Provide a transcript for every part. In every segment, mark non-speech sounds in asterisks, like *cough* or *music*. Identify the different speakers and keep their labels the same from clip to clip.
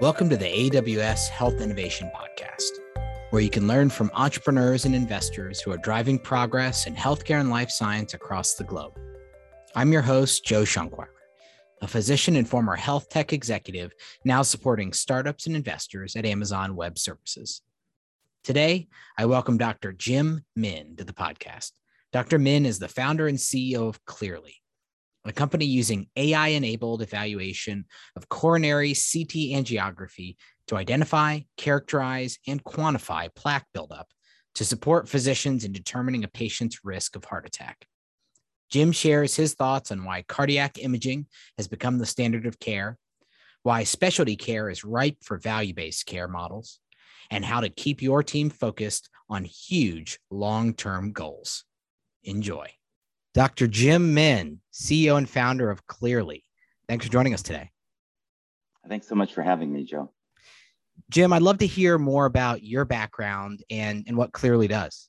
Speaker 1: Welcome to the AWS Health Innovation Podcast, where you can learn from entrepreneurs and investors who are driving progress in healthcare and life science across the globe. I'm your host, Joe Shonkwiler, a physician and former health tech executive now supporting startups and investors at Amazon Web Services. Today, I welcome Dr. Jim Min to the podcast. Dr. Min is the founder and CEO of Cleerly, a company using AI enabled evaluation of coronary CT angiography to identify, characterize, and quantify plaque buildup to support physicians in determining a patient's risk of heart attack. Jim shares his thoughts on why cardiac imaging has become the standard of care, why specialty care is ripe for value based care models, and how to keep your team focused on huge long term goals. Enjoy. Dr. Jim Min, CEO and founder of Cleerly. Thanks for joining us today.
Speaker 2: Thanks so much for having me, Joe.
Speaker 1: Jim, I'd love to hear more about your background and, and what Cleerly does.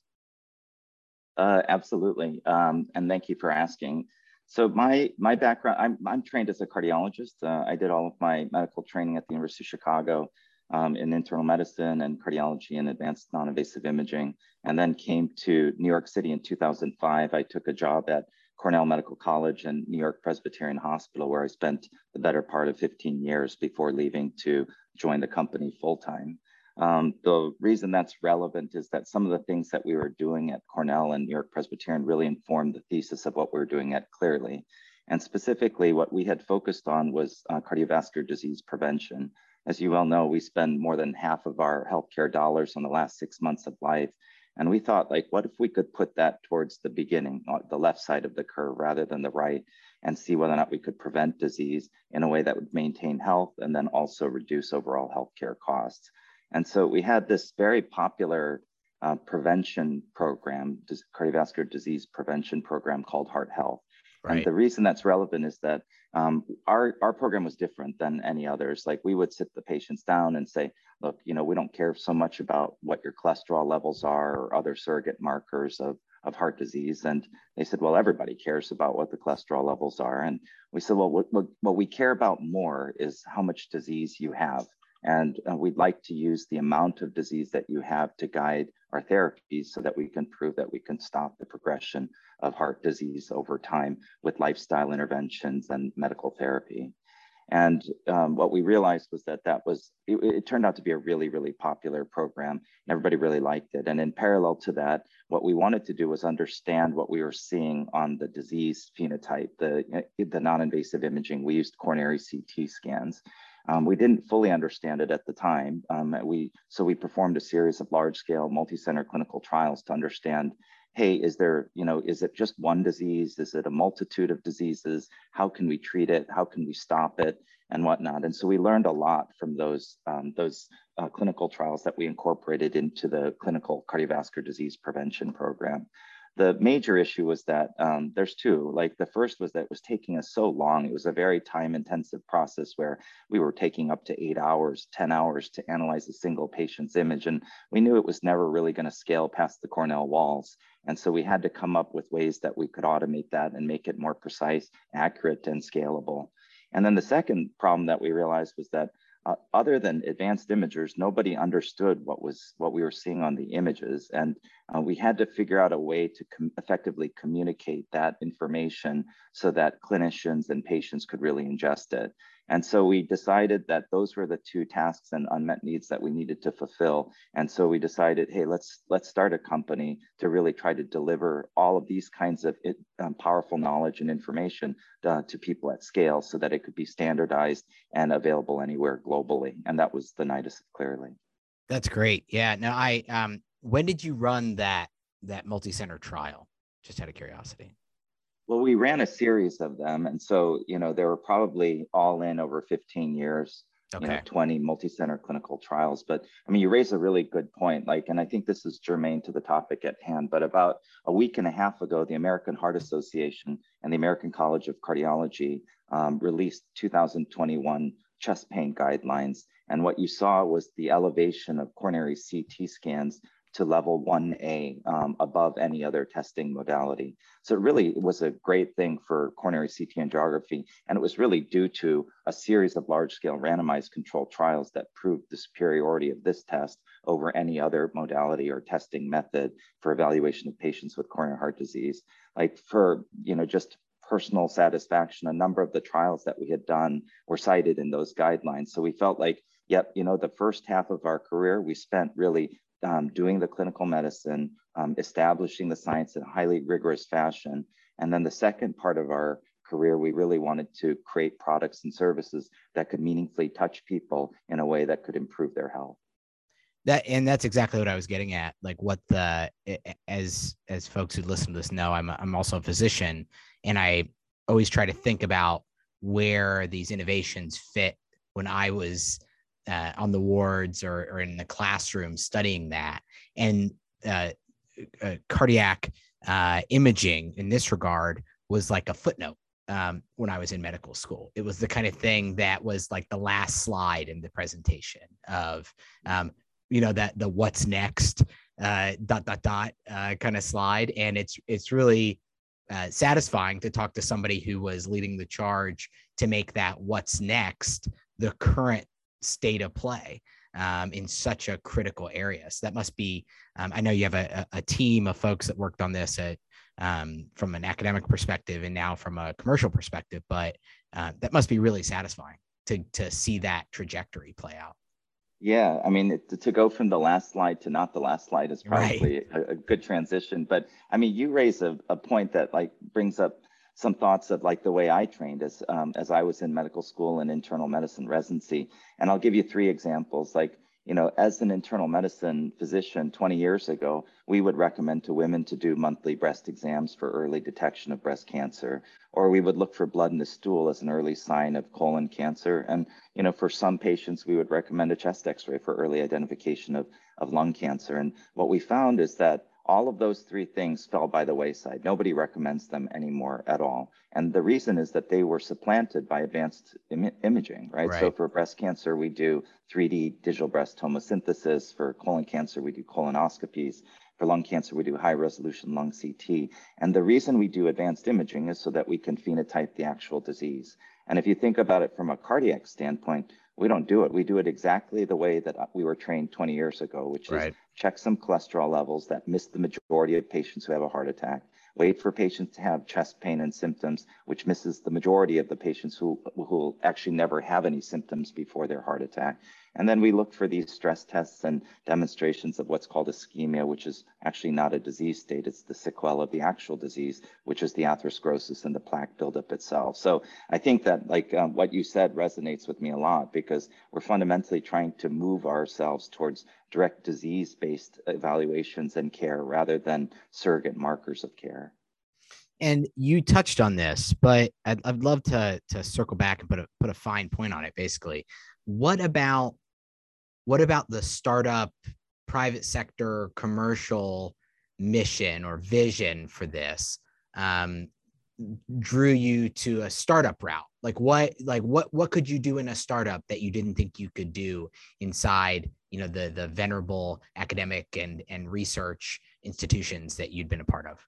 Speaker 2: Uh, absolutely. Um, and thank you for asking. So my my background, I'm, I'm trained as a cardiologist. Uh, I did all of my medical training at the University of Chicago um, in internal medicine and cardiology and advanced non-invasive imaging, and then came to New York City in 2005. I took a job at Cornell Medical College and New York Presbyterian Hospital, where I spent the better part of 15 years before leaving to join the company full time. Um, the reason that's relevant is that some of the things that we were doing at Cornell and New York Presbyterian really informed the thesis of what we were doing at Cleerly. And specifically, what we had focused on was uh, cardiovascular disease prevention. As you well know, we spend more than half of our healthcare dollars on the last six months of life. And we thought, like, what if we could put that towards the beginning, the left side of the curve rather than the right, and see whether or not we could prevent disease in a way that would maintain health and then also reduce overall healthcare costs. And so we had this very popular uh, prevention program, cardiovascular disease prevention program called Heart Health. Right. And the reason that's relevant is that um, our, our program was different than any others. Like we would sit the patients down and say, look, you know, we don't care so much about what your cholesterol levels are or other surrogate markers of, of heart disease. And they said, well, everybody cares about what the cholesterol levels are. And we said, well, what, what, what we care about more is how much disease you have. And uh, we'd like to use the amount of disease that you have to guide our therapies so that we can prove that we can stop the progression of heart disease over time with lifestyle interventions and medical therapy. And um, what we realized was that that was, it, it, turned out to be a really, really popular program and everybody really liked it. And in parallel to that, what we wanted to do was understand what we were seeing on the disease phenotype, the, the non-invasive imaging. We used coronary CT scans. Um, we didn't fully understand it at the time. Um, we, so we performed a series of large scale multi-center clinical trials to understand, hey, is there, you know, is it just one disease? Is it a multitude of diseases? How can we treat it? How can we stop it and whatnot? And so we learned a lot from those, um, those uh, clinical trials that we incorporated into the clinical cardiovascular disease prevention program the major issue was that um, there's two. Like the first was that it was taking us so long. It was a very time intensive process where we were taking up to eight hours, 10 hours to analyze a single patient's image. And we knew it was never really going to scale past the Cornell walls. And so we had to come up with ways that we could automate that and make it more precise, accurate, and scalable. And then the second problem that we realized was that uh, other than advanced imagers, nobody understood what was what we were seeing on the images, and uh, we had to figure out a way to com effectively communicate that information so that clinicians and patients could really ingest it. And so we decided that those were the two tasks and unmet needs that we needed to fulfill. And so we decided, hey, let's let's start a company to really try to deliver all of these kinds of it, um, powerful knowledge and information uh, to people at scale, so that it could be standardized and available anywhere globally. And that was the Nidus Cleerly.
Speaker 1: That's great. Yeah. Now, I um, when did you run that that multi-center trial? Just out of curiosity.
Speaker 2: Well, we ran a series of them. And so, you know, they were probably all in over 15 years, okay. you know, 20 multi-center clinical trials. But I mean, you raise a really good point. Like, and I think this is germane to the topic at hand, but about a week and a half ago, the American Heart Association and the American College of Cardiology um, released 2021 chest pain guidelines. And what you saw was the elevation of coronary CT scans to level 1A um, above any other testing modality. So it really was a great thing for coronary CT angiography. And it was really due to a series of large scale randomized controlled trials that proved the superiority of this test over any other modality or testing method for evaluation of patients with coronary heart disease. Like for, you know, just personal satisfaction, a number of the trials that we had done were cited in those guidelines. So we felt like, yep, you know, the first half of our career, we spent really um, doing the clinical medicine, um, establishing the science in a highly rigorous fashion. And then the second part of our career, we really wanted to create products and services that could meaningfully touch people in a way that could improve their health.
Speaker 1: That and that's exactly what I was getting at. Like what the as as folks who listen to this know, I'm I'm also a physician, and I always try to think about where these innovations fit when I was uh, on the wards or, or in the classroom studying that. And uh, uh, cardiac uh, imaging in this regard was like a footnote um, when I was in medical school. It was the kind of thing that was like the last slide in the presentation of, um, you know, that the what's next uh, dot dot dot uh, kind of slide, and it's it's really uh, satisfying to talk to somebody who was leading the charge to make that what's next the current state of play um, in such a critical area. So that must be, um, I know you have a, a, team of folks that worked on this at, um, from an academic perspective and now from a commercial perspective, but uh, that must be really satisfying to, to see that trajectory play out.
Speaker 2: Yeah, I mean, it, to go from the last slide to not the last slide is probably right. a, a, good transition. But I mean, you raise a, a point that like brings up some thoughts of like the way I trained as um, as I was in medical school and internal medicine residency. And I'll give you three examples. Like, you know, as an internal medicine physician 20 years ago, we would recommend to women to do monthly breast exams for early detection of breast cancer, or we would look for blood in the stool as an early sign of colon cancer. And, you know, for some patients, we would recommend a chest x-ray for early identification of, of lung cancer. And what we found is that all of those three things fell by the wayside. Nobody recommends them anymore at all. And the reason is that they were supplanted by advanced Im- imaging, right? right? So for breast cancer, we do 3D digital breast tomosynthesis. For colon cancer, we do colonoscopies. For lung cancer, we do high resolution lung CT. And the reason we do advanced imaging is so that we can phenotype the actual disease. And if you think about it from a cardiac standpoint, we don't do it. We do it exactly the way that uh, we were trained 20 years ago, which right. is check some cholesterol levels that miss the majority of patients who have a heart attack, wait for patients to have chest pain and symptoms, which misses the majority of the patients who who actually never have any symptoms before their heart attack, and then we look for these stress tests and demonstrations of what's called ischemia, which is actually not a disease state. It's the sequela of the actual disease, which is the atherosclerosis and the plaque buildup itself. So I think that like um, what you said resonates with me a lot because we're fundamentally trying to move ourselves towards direct disease-based evaluations and care rather than surrogate markers of care
Speaker 1: and you touched on this, but I'd, I'd love to to circle back and put a put a fine point on it. Basically, what about what about the startup private sector commercial mission or vision for this um, drew you to a startup route? Like what like what what could you do in a startup that you didn't think you could do inside you know the the venerable academic and and research institutions that you'd been a part of?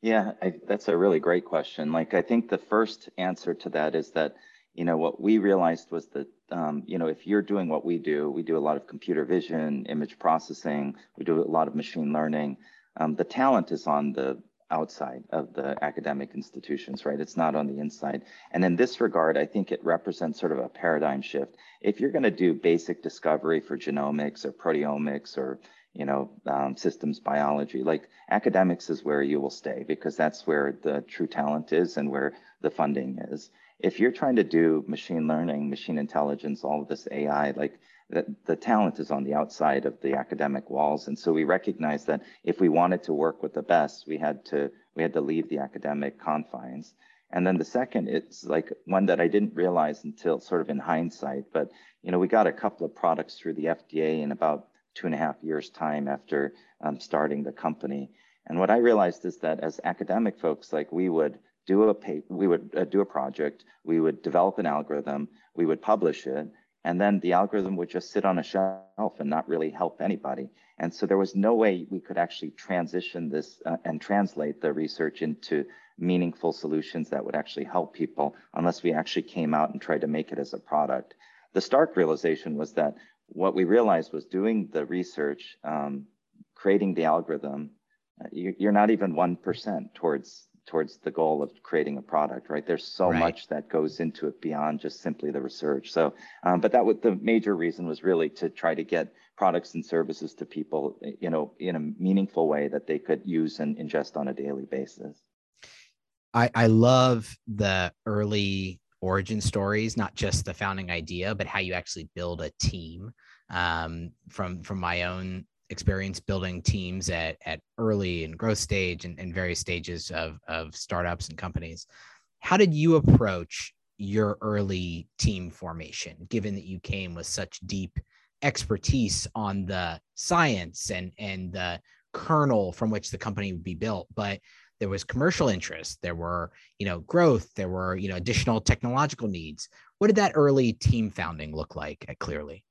Speaker 2: Yeah I, that's a really great question. Like i think the first answer to that is that you know what we realized was that um, you know, if you're doing what we do, we do a lot of computer vision, image processing, we do a lot of machine learning. Um, the talent is on the outside of the academic institutions, right? It's not on the inside. And in this regard, I think it represents sort of a paradigm shift. If you're going to do basic discovery for genomics or proteomics or you know, um, systems biology. Like academics is where you will stay because that's where the true talent is and where the funding is if you're trying to do machine learning, machine intelligence, all of this AI, like the, the talent is on the outside of the academic walls. And so we recognize that if we wanted to work with the best, we had to we had to leave the academic confines. And then the second, it's like one that I didn't realize until sort of in hindsight, but you know, we got a couple of products through the FDA in about two and a half years time after um, starting the company. And what I realized is that as academic folks, like we would do a we would uh, do a project, we would develop an algorithm, we would publish it, and then the algorithm would just sit on a shelf and not really help anybody. And so there was no way we could actually transition this uh, and translate the research into meaningful solutions that would actually help people unless we actually came out and tried to make it as a product. The stark realization was that what we realized was doing the research, um, creating the algorithm, uh, you, you're not even 1% towards towards the goal of creating a product, right? There's so right. much that goes into it beyond just simply the research. So, um, but that was the major reason was really to try to get products and services to people, you know, in a meaningful way that they could use and ingest on a daily basis.
Speaker 1: I, I love the early origin stories, not just the founding idea, but how you actually build a team. Um, from from my own experience building teams at, at early and growth stage and, and various stages of, of startups and companies. How did you approach your early team formation, given that you came with such deep expertise on the science and, and the kernel from which the company would be built? But there was commercial interest there were you know growth there were you know additional technological needs what did that early team founding look like at Cleerly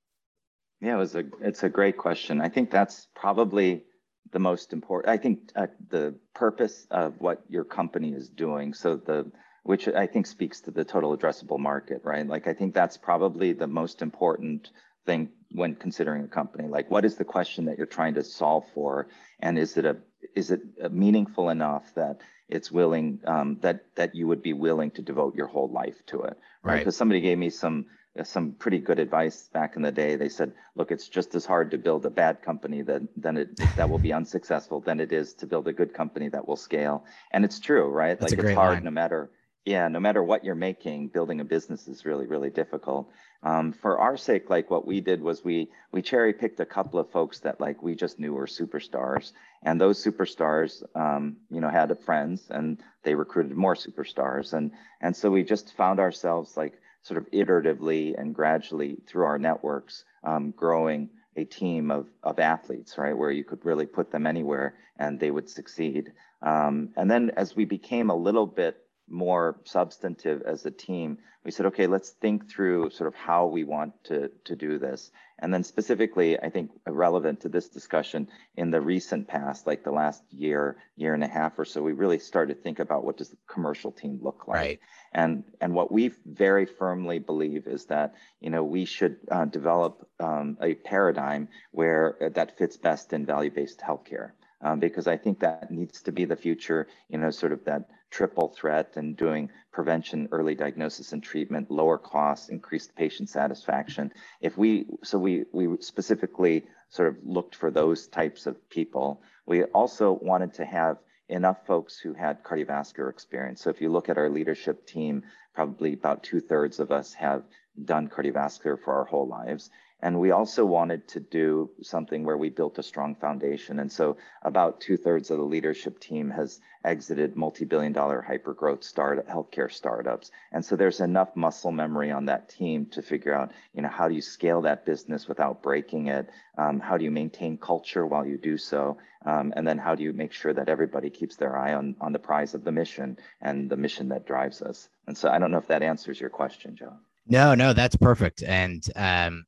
Speaker 2: yeah, it was a it's a great question. I think that's probably the most important. I think uh, the purpose of what your company is doing. So the which I think speaks to the total addressable market, right? Like I think that's probably the most important thing when considering a company. Like what is the question that you're trying to solve for, and is it a is it meaningful enough that it's willing um, that that you would be willing to devote your whole life to it, right? Because right. somebody gave me some some pretty good advice back in the day. They said, look, it's just as hard to build a bad company that than it *laughs* that will be unsuccessful than it is to build a good company that will scale. And it's true, right?
Speaker 1: That's
Speaker 2: like it's hard
Speaker 1: line.
Speaker 2: no matter yeah, no matter what you're making, building a business is really, really difficult. Um, for our sake, like what we did was we we cherry picked a couple of folks that like we just knew were superstars, and those superstars, um, you know, had friends, and they recruited more superstars, and and so we just found ourselves like sort of iteratively and gradually through our networks um, growing a team of, of athletes, right, where you could really put them anywhere and they would succeed. Um, and then as we became a little bit more substantive as a team, we said, okay, let's think through sort of how we want to, to do this. And then specifically, I think relevant to this discussion in the recent past, like the last year, year and a half or so, we really started to think about what does the commercial team look like.
Speaker 1: Right.
Speaker 2: And and what we very firmly believe is that you know we should uh, develop um, a paradigm where uh, that fits best in value-based healthcare um, because I think that needs to be the future, you know, sort of that triple threat and doing prevention, early diagnosis and treatment, lower costs, increased patient satisfaction. If we, so we, we specifically sort of looked for those types of people. We also wanted to have enough folks who had cardiovascular experience. So if you look at our leadership team, probably about two thirds of us have done cardiovascular for our whole lives. And we also wanted to do something where we built a strong foundation. And so about two thirds of the leadership team has exited multi-billion dollar hypergrowth start healthcare startups. And so there's enough muscle memory on that team to figure out, you know, how do you scale that business without breaking it? Um, how do you maintain culture while you do so? Um, and then how do you make sure that everybody keeps their eye on, on the prize of the mission and the mission that drives us? And so I don't know if that answers your question, Joe.
Speaker 1: No, no, that's perfect. And um,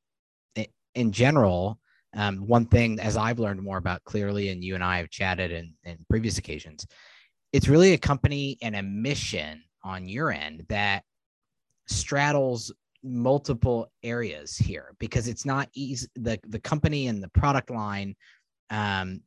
Speaker 1: in general, um, one thing as I've learned more about Cleerly, and you and I have chatted in, in previous occasions, it's really a company and a mission on your end that straddles multiple areas here because it's not easy the the company and the product line um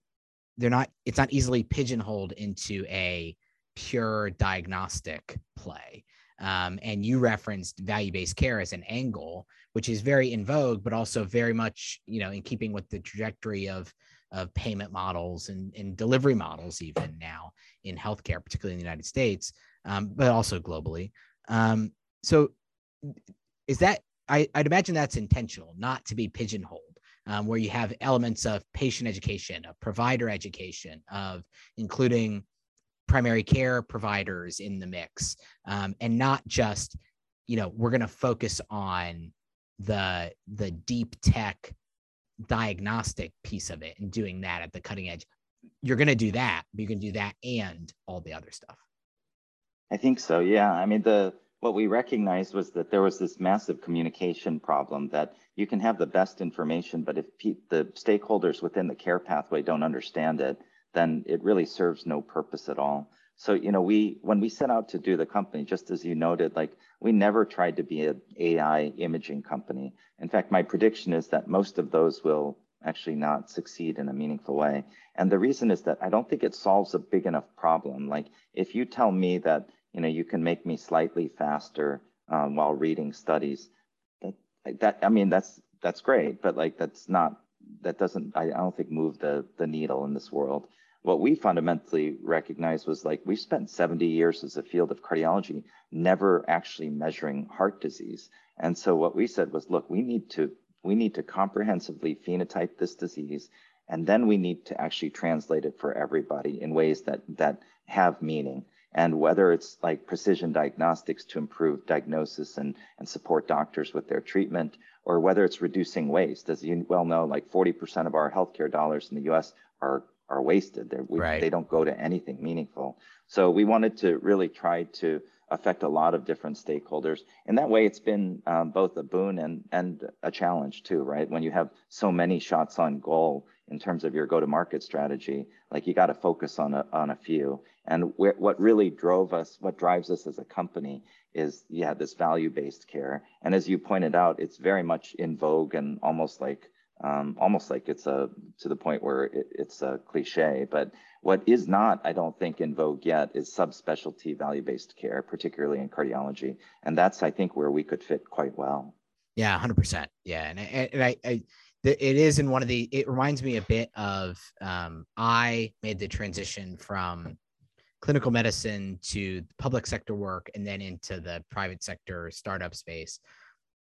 Speaker 1: they're not it's not easily pigeonholed into a pure diagnostic play um, and you referenced value-based care as an angle which is very in vogue, but also very much, you know, in keeping with the trajectory of of payment models and, and delivery models even now in healthcare, particularly in the United States, um, but also globally. Um, so is that I, would imagine that's intentional, not to be pigeonholed, um, where you have elements of patient education, of provider education, of including primary care providers in the mix, um, and not just, you know, we're going to focus on the the deep tech diagnostic piece of it and doing that at the cutting edge. You're going to do that you can do that and all the other stuff.
Speaker 2: I think so yeah. I mean the what we recognized was that there was this massive communication problem that you can have the best information, but if the stakeholders within the care pathway don't understand it, then it really serves no purpose at all. So, you know, we when we set out to do the company, just as you noted, like we never tried to be an AI imaging company. In fact, my prediction is that most of those will actually not succeed in a meaningful way. And the reason is that I don't think it solves a big enough problem. Like if you tell me that, you know, you can make me slightly faster um, while reading studies, that, that, I mean, that's, that's great, but like, that's not, that doesn't, I, I don't think move the, the needle in this world what we fundamentally recognized was like we spent 70 years as a field of cardiology never actually measuring heart disease and so what we said was look we need to we need to comprehensively phenotype this disease and then we need to actually translate it for everybody in ways that that have meaning and whether it's like precision diagnostics to improve diagnosis and, and support doctors with their treatment, or whether it's reducing waste. As you well know, like 40% of our healthcare dollars in the US are are wasted. We, right. They don't go to anything meaningful. So we wanted to really try to affect a lot of different stakeholders. And that way, it's been um, both a boon and, and a challenge too, right? When you have so many shots on goal in terms of your go-to-market strategy, like you got to focus on a, on a few. And wh- what really drove us, what drives us as a company is, yeah, this value-based care. And as you pointed out, it's very much in vogue and almost like um, almost like it's a to the point where it, it's a cliche. But what is not, I don't think, in vogue yet is subspecialty value-based care, particularly in cardiology, and that's I think where we could fit quite well.
Speaker 1: Yeah, hundred percent. Yeah, and, and I, I, it is in one of the. It reminds me a bit of um, I made the transition from clinical medicine to public sector work and then into the private sector startup space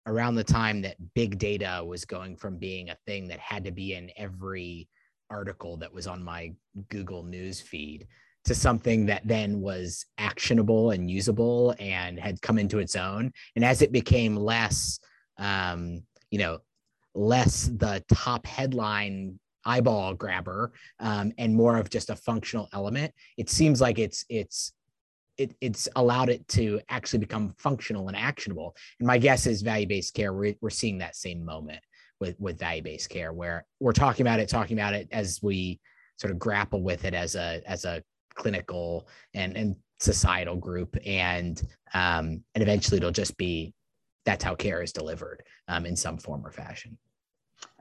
Speaker 1: around the time that big data was going from being a thing that had to be in every article that was on my Google News feed to something that then was actionable and usable and had come into its own. And as it became less, um, you know, less the top headline eyeball grabber um, and more of just a functional element, it seems like it's it's it, it's allowed it to actually become functional and actionable. And my guess is value-based care, we're, we're seeing that same moment with, with value-based care where we're talking about it, talking about it as we sort of grapple with it as a, as a clinical and, and societal group. And, um, and eventually it'll just be, that's how care is delivered um, in some form or fashion.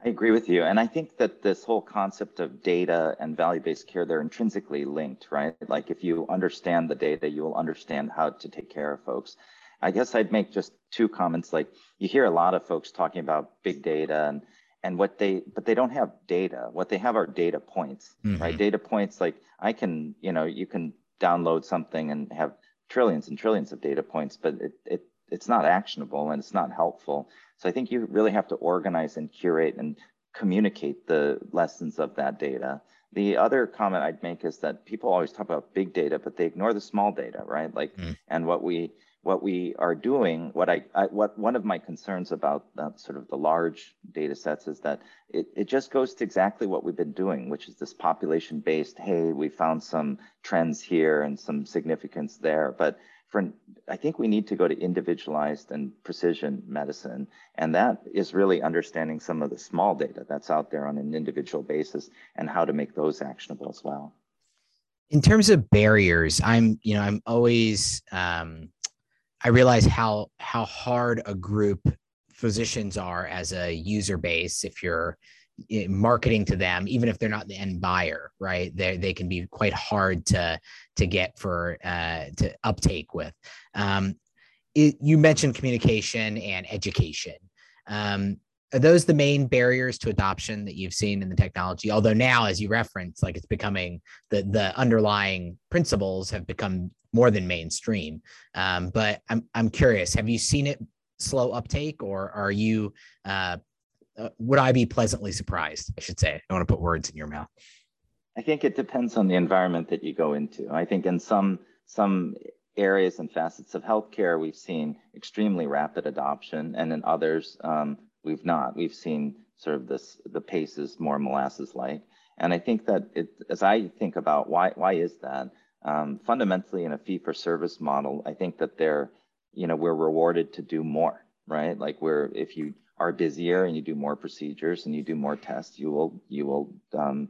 Speaker 2: I agree with you. And I think that this whole concept of data and value based care, they're intrinsically linked, right? Like if you understand the data, you will understand how to take care of folks. I guess I'd make just two comments. Like you hear a lot of folks talking about big data and and what they but they don't have data. What they have are data points, mm-hmm. right? Data points like I can, you know, you can download something and have trillions and trillions of data points, but it, it it's not actionable and it's not helpful. So I think you really have to organize and curate and communicate the lessons of that data. The other comment I'd make is that people always talk about big data, but they ignore the small data, right? Like, mm. and what we what we are doing, what I, I, what one of my concerns about sort of the large data sets is that it, it just goes to exactly what we've been doing, which is this population based, hey, we found some trends here and some significance there. But for I think we need to go to individualized and precision medicine. And that is really understanding some of the small data that's out there on an individual basis and how to make those actionable as well.
Speaker 1: In terms of barriers, I'm, you know, I'm always um, I realize how how hard a group physicians are as a user base if you're marketing to them even if they're not the end buyer right? They they can be quite hard to to get for uh, to uptake with. Um, it, you mentioned communication and education. Um, are those the main barriers to adoption that you've seen in the technology? Although now as you reference like it's becoming the the underlying principles have become more than mainstream. Um, but i'm i'm curious have you seen it slow uptake or are you uh, uh, would I be pleasantly surprised? I should say. I don't want to put words in your mouth.
Speaker 2: I think it depends on the environment that you go into. I think in some some areas and facets of healthcare, we've seen extremely rapid adoption, and in others, um, we've not. We've seen sort of this the pace is more molasses-like. And I think that it, as I think about why why is that? Um, fundamentally, in a fee-for-service model, I think that they're you know, we're rewarded to do more, right? Like we're, if you are busier and you do more procedures and you do more tests, you will, you will, um,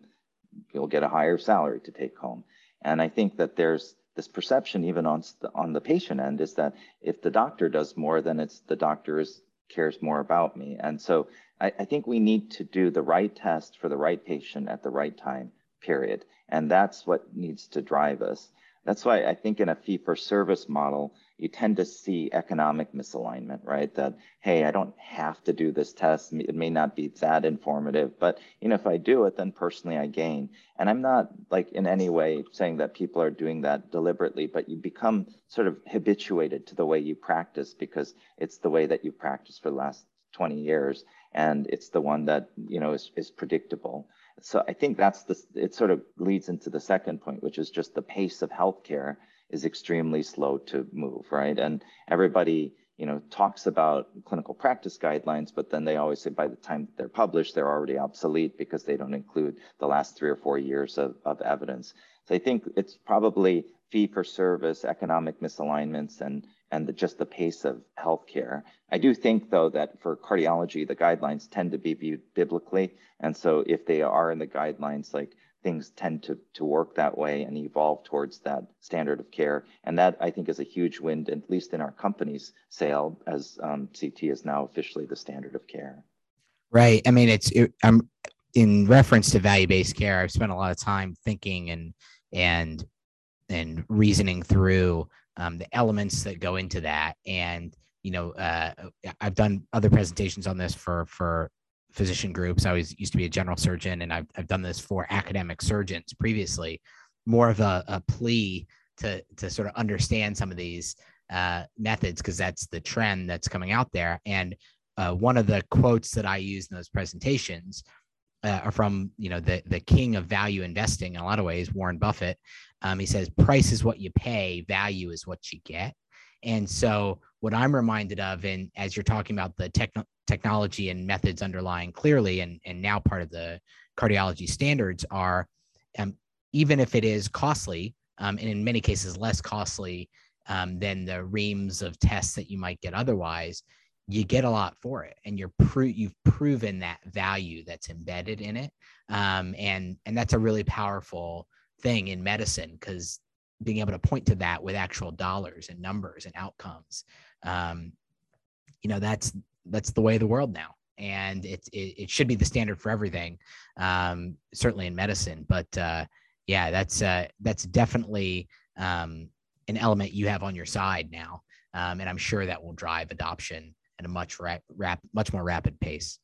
Speaker 2: you'll get a higher salary to take home. And I think that there's this perception even on the, on the patient end is that if the doctor does more, then it's the doctor is, cares more about me. And so I, I think we need to do the right test for the right patient at the right time, period. And that's what needs to drive us. That's why I think in a fee for service model, you tend to see economic misalignment, right? That, hey, I don't have to do this test. It may not be that informative, but you know, if I do it, then personally I gain. And I'm not like in any way saying that people are doing that deliberately, but you become sort of habituated to the way you practice because it's the way that you practice for the last 20 years. And it's the one that, you know, is, is predictable so I think that's the, it sort of leads into the second point, which is just the pace of healthcare is extremely slow to move, right? And everybody, you know, talks about clinical practice guidelines, but then they always say by the time they're published, they're already obsolete because they don't include the last three or four years of, of evidence. So I think it's probably fee for service, economic misalignments, and and the, just the pace of healthcare. I do think, though, that for cardiology, the guidelines tend to be viewed biblically, and so if they are in the guidelines, like things tend to to work that way and evolve towards that standard of care, and that I think is a huge win, at least in our company's sale, as um, CT is now officially the standard of care.
Speaker 1: Right. I mean, it's it, I'm in reference to value-based care. I've spent a lot of time thinking and and and reasoning through um, the elements that go into that. And you know, uh, I've done other presentations on this for for physician groups. I was used to be a general surgeon, and I've I've done this for academic surgeons previously. More of a, a plea to to sort of understand some of these uh, methods because that's the trend that's coming out there. And uh, one of the quotes that I use in those presentations uh, are from you know the the king of value investing in a lot of ways, Warren Buffett. Um, he says, "Price is what you pay, value is what you get." And so, what I'm reminded of, and as you're talking about the techn- technology and methods underlying Cleerly, and and now part of the cardiology standards are, um, even if it is costly, um, and in many cases less costly um, than the reams of tests that you might get otherwise, you get a lot for it. And you're pro- you've proven that value that's embedded in it. Um, and and that's a really powerful thing in medicine because being able to point to that with actual dollars and numbers and outcomes um, you know that's that's the way of the world now and it, it, it should be the standard for everything um, certainly in medicine but uh, yeah that's uh, that's definitely um, an element you have on your side now um, and i'm sure that will drive adoption at a much rap, rap much more rapid pace.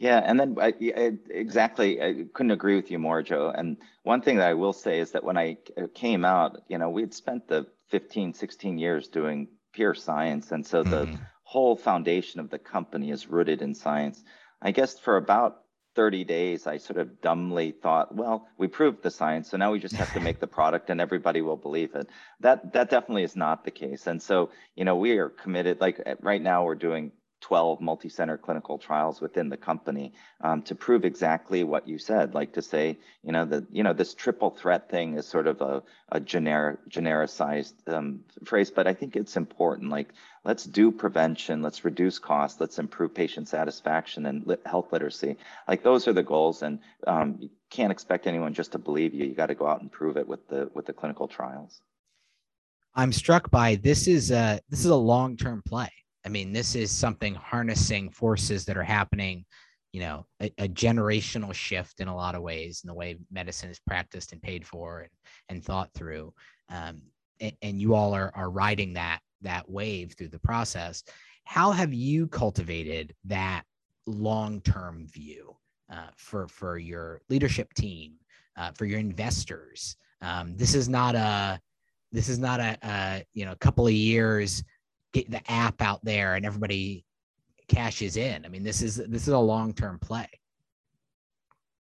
Speaker 2: Yeah, and then I, I, exactly, I couldn't agree with you more, Joe. And one thing that I will say is that when I came out, you know, we had spent the 15, 16 years doing pure science. And so the mm. whole foundation of the company is rooted in science. I guess for about 30 days, I sort of dumbly thought, well, we proved the science, so now we just have to make the *laughs* product and everybody will believe it. That that definitely is not the case. And so, you know, we are committed. Like right now, we're doing 12 multi-center clinical trials within the company um, to prove exactly what you said like to say you know that you know this triple threat thing is sort of a, a generic genericized um, phrase but i think it's important like let's do prevention let's reduce costs let's improve patient satisfaction and health literacy. Like those are the goals and um, you can't expect anyone just to believe you. You got to go out and prove it with the with the clinical trials.
Speaker 1: I'm struck by this is a this is a long-term play I mean, this is something harnessing forces that are happening, you know, a, a, generational shift in a lot of ways in the way medicine is practiced and paid for and, and thought through. Um, and, and you all are, are riding that, that wave through the process. How have you cultivated that long-term view uh, for, for your leadership team, uh, for your investors? Um, this is not a, this is not a, a you know, a couple of years get the app out there and everybody cashes in? I mean, this is this is a long term play.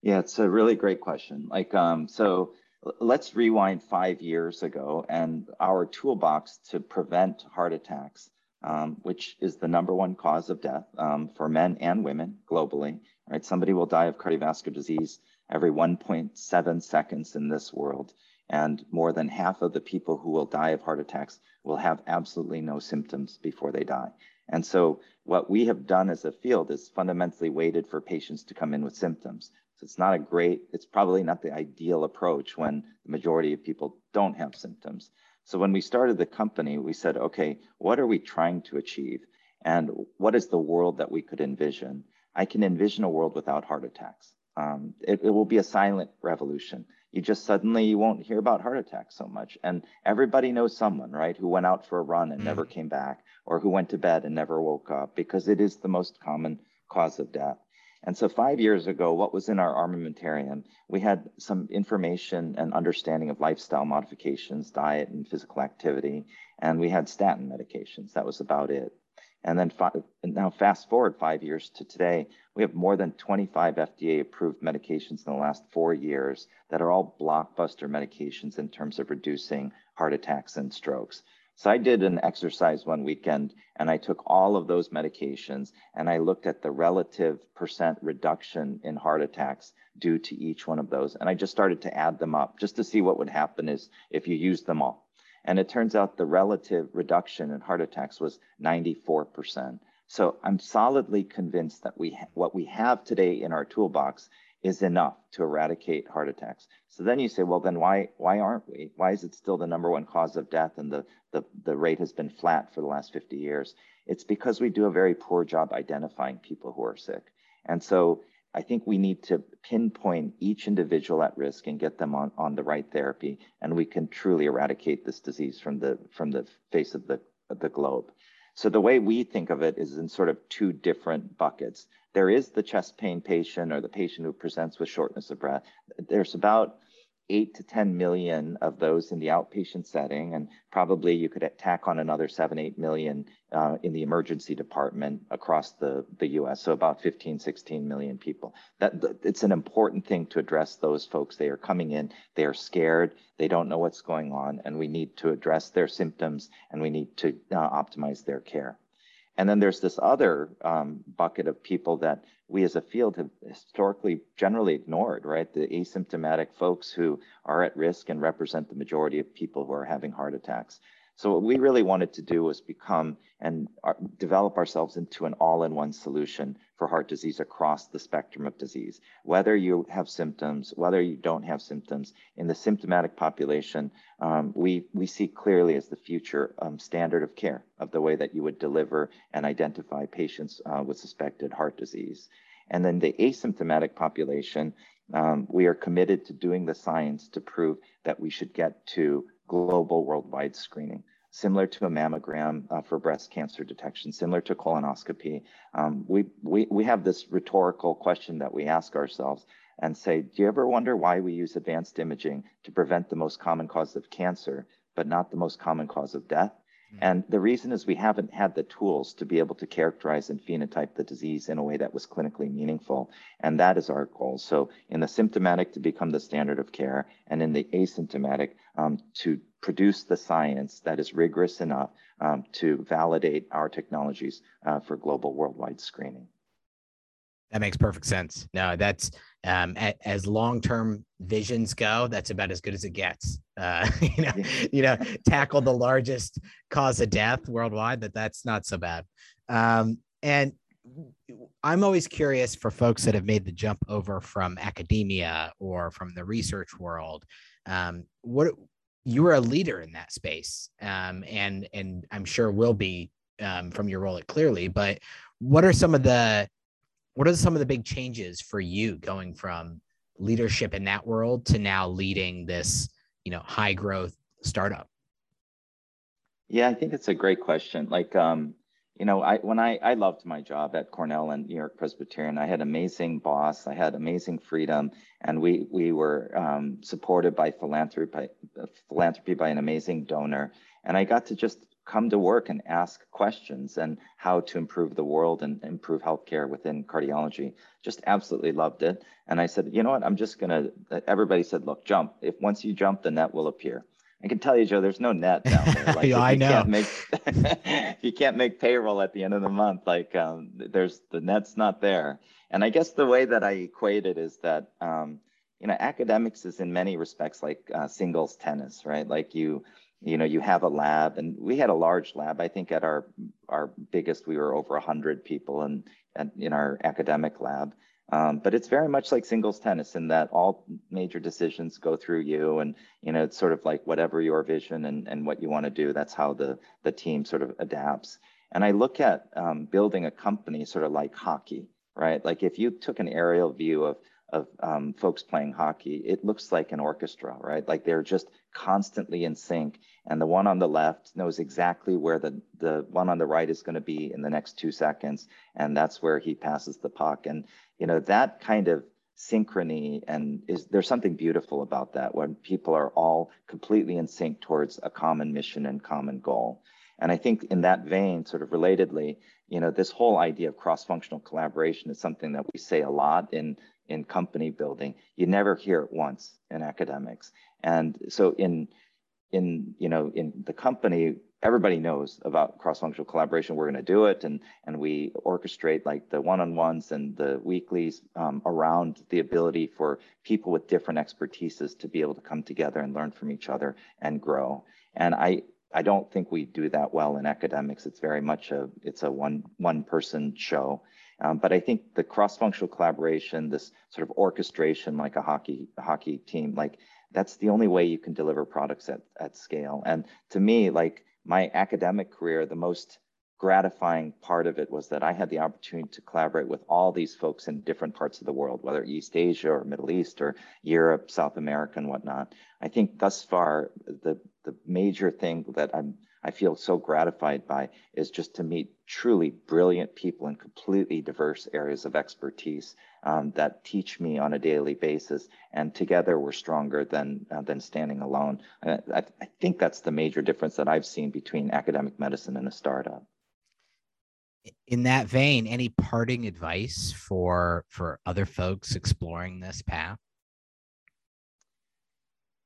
Speaker 2: Yeah, it's a really great question. Like, um, so let's rewind five years ago, and our toolbox to prevent heart attacks, um, which is the number one cause of death um, for men and women globally. Right, somebody will die of cardiovascular disease every 1.7 seconds in this world. And more than half of the people who will die of heart attacks will have absolutely no symptoms before they die. And so what we have done as a field is fundamentally waited for patients to come in with symptoms. So it's not a great, it's probably not the ideal approach when the majority of people don't have symptoms. So when we started the company, we said, okay, what are we trying to achieve? And what is the world that we could envision? I can envision a world without heart attacks. Um, it, it will be a silent revolution. You just suddenly you won't hear about heart attacks so much. And everybody knows someone right who went out for a run and mm. never came back or who went to bed and never woke up because it is the most common cause of death. And so five years ago what was in our armamentarium we had some information and understanding of lifestyle modifications diet and physical activity and we had statin medications. That was about it and then now fast forward five years to today, we have more than 25 FDA approved medications in the last four years that are all blockbuster medications in terms of reducing heart attacks and strokes. So I did an exercise one weekend and I took all of those medications and I looked at the relative percent reduction in heart attacks due to each one of those. And I just started to add them up just to see what would happen is if you use them all. And it turns out the relative reduction in heart attacks was 94%. So I'm solidly convinced that we what we have today in our toolbox is enough to eradicate heart attacks. So then you say, well, then why why aren't we? Why is it still the number one cause of death and the, the, the rate has been flat for the last 50 years? It's because we do a very poor job identifying people who are sick. And so I think we need to pinpoint each individual at risk and get them on, on the right therapy, and we can truly eradicate this disease from the from the face of the of the globe. So the way we think of it is in sort of two different buckets. There is the chest pain patient or the patient who presents with shortness of breath. There's about eight to 10 million of those in the outpatient setting, and probably you could tack on another seven, eight million uh, in the emergency department across the, the US. So about 15, 16 million people. That It's an important thing to address those folks. They are coming in, they are scared, they don't know what's going on, and we need to address their symptoms and we need to uh, optimize their care. And then there's this other um, bucket of people that we as a field have historically generally ignored, right? The asymptomatic folks who are at risk and represent the majority of people who are having heart attacks. So what we really wanted to do was become and uh, develop ourselves into an all-in-one solution for heart disease across the spectrum of disease. Whether you have symptoms, whether you don't have symptoms, in the symptomatic population, um, we, we see Cleerly as the future um, standard of care of the way that you would deliver and identify patients uh, with suspected heart disease. And then the asymptomatic population, um, we are committed to doing the science to prove that we should get to global worldwide screening, similar to a mammogram uh, for breast cancer detection, similar to colonoscopy. Um, we, we, we have this rhetorical question that we ask ourselves and say, do you ever wonder why we use advanced imaging to prevent the most common cause of cancer, but not the most common cause of death? Mm-hmm. And the reason is we haven't had the tools to be able to characterize and phenotype the disease in a way that was clinically meaningful. And that is our goal. So, in the symptomatic, to become the standard of care, and in the asymptomatic, um, to produce the science that is rigorous enough um, to validate our technologies uh, for global worldwide screening.
Speaker 1: That makes perfect sense. No, that's um, a, as long-term visions go, that's about as good as it gets. Uh, *laughs* you know, you know, tackle the largest cause of death worldwide. That that's not so bad. Um, and I'm always curious for folks that have made the jump over from academia or from the research world. Um, what you were a leader in that space, um, and and I'm sure will be um, from your role at Cleerly. But what are some of the what are some of the big changes for you going from leadership in that world to now leading this you know high growth startup?
Speaker 2: Yeah i think it's a great question. Like um you know i when i i loved my job at cornell and new york presbyterian i had amazing boss i had amazing freedom and we we were um, supported by philanthropy by, philanthropy by an amazing donor. And i got to just come to work and ask questions and how to improve the world and improve healthcare within cardiology. Just absolutely loved it. And I said, you know what? I'm just going to, everybody said, look, jump. If once you jump, the net will appear. I can tell you, Joe, there's no net down there. *laughs*
Speaker 1: Like, yeah, I know.
Speaker 2: Can't make, *laughs* if you can't make payroll at the end of the month, like um, there's the net's not there. And I guess the way that I equate it is that, um, you know, academics is in many respects like uh, singles tennis, right? Like you, you know, you have a lab, and we had a large lab. I think at our our biggest, we were over hundred people, and in, in our academic lab. Um, but it's very much like singles tennis in that all major decisions go through you, and you know, it's sort of like whatever your vision and and what you want to do. That's how the the team sort of adapts. And I look at um, building a company sort of like hockey, right? Like if you took an aerial view of of um, folks playing hockey, it looks like an orchestra, right? Like they're just constantly in sync. And the one on the left knows exactly where the, the one on the right is going to be in the next two seconds. And that's where he passes the puck. And, you know, that kind of synchrony and is there's something beautiful about that when people are all completely in sync towards a common mission and common goal. And I think in that vein, sort of relatedly, you know, this whole idea of cross-functional collaboration is something that we say a lot in in company building. You never hear it once in academics. And so in in you know in the company, everybody knows about cross-functional collaboration. We're going to do it, and and we orchestrate like the one-on-ones and the weeklies um, around the ability for people with different expertises to be able to come together and learn from each other and grow. And I I don't think we do that well in academics. It's very much a it's a one one person show. Um, but I think the cross-functional collaboration, this sort of orchestration, like a hockey hockey team, like that's the only way you can deliver products at, at scale. And to me, like my academic career, the most gratifying part of it was that I had the opportunity to collaborate with all these folks in different parts of the world, whether East Asia or Middle East or Europe, South America, and whatnot. I think thus far, the, the major thing that I'm I feel so gratified by is just to meet truly brilliant people in completely diverse areas of expertise um, that teach me on a daily basis. And together we're stronger than, uh, than standing alone. I, I think that's the major difference that I've seen between academic medicine and a startup
Speaker 1: in that vein any parting advice for for other folks exploring this path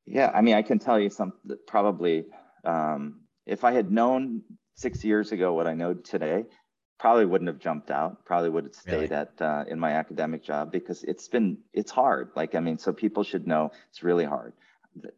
Speaker 2: yeah i mean i can tell you some probably um, if I had known six years ago what I know today, probably wouldn't have jumped out. Probably would have stayed really? at uh, in my academic job because it's been it's hard. Like I mean, so people should know it's really hard.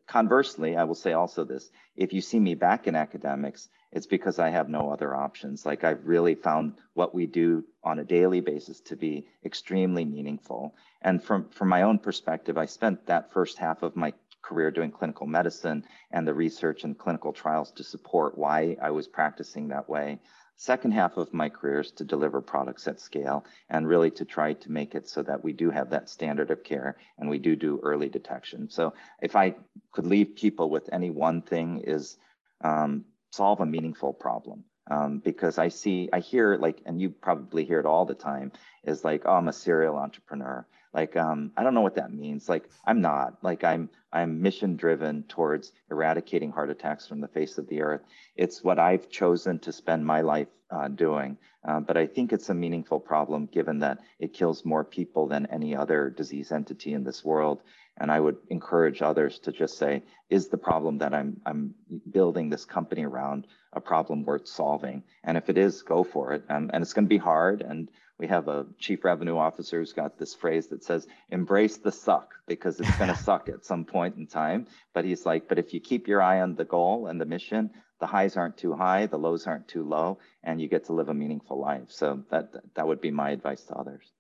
Speaker 2: Conversely, I will say also this: if you see me back in academics, it's because I have no other options. Like I've really found what we do on a daily basis to be extremely meaningful. And from from my own perspective, I spent that first half of my career doing clinical medicine and the research and clinical trials to support why I was practicing that way. Second half of my career is to deliver products at scale and really to try to make it so that we do have that standard of care and we do do early detection. So if I could leave people with any one thing is um, solve a meaningful problem. Um, because I see, I hear like, and you probably hear it all the time, is like, oh, I'm a serial entrepreneur like um, i don't know what that means. Like i'm not. Like i'm i'm mission driven towards eradicating heart attacks from the face of the earth. It's what i've chosen to spend my life uh, doing. Uh, but i think it's a meaningful problem given that it kills more people than any other disease entity in this world. And i would encourage others to just say is the problem that i'm i'm building this company around a problem worth solving? And if it is go for it. Um, and it's going to be hard. And we have a chief revenue officer who's got this phrase that says embrace the suck because it's going *laughs* to suck at some point in time. But he's like but if you keep your eye on the goal and the mission the highs aren't too high the lows aren't too low and you get to live a meaningful life. So that that would be my advice to others.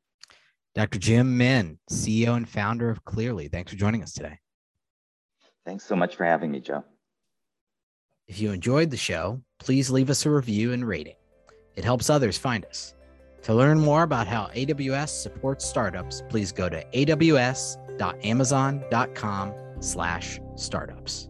Speaker 1: Dr jim min ceo and founder of Cleerly. Thanks for joining us today.
Speaker 2: Thanks so much for having me joe.
Speaker 1: If you enjoyed the show please leave us a review and rating. It helps others find us to learn more about how AWS supports startups, please go to aws.amazon.com slash startups.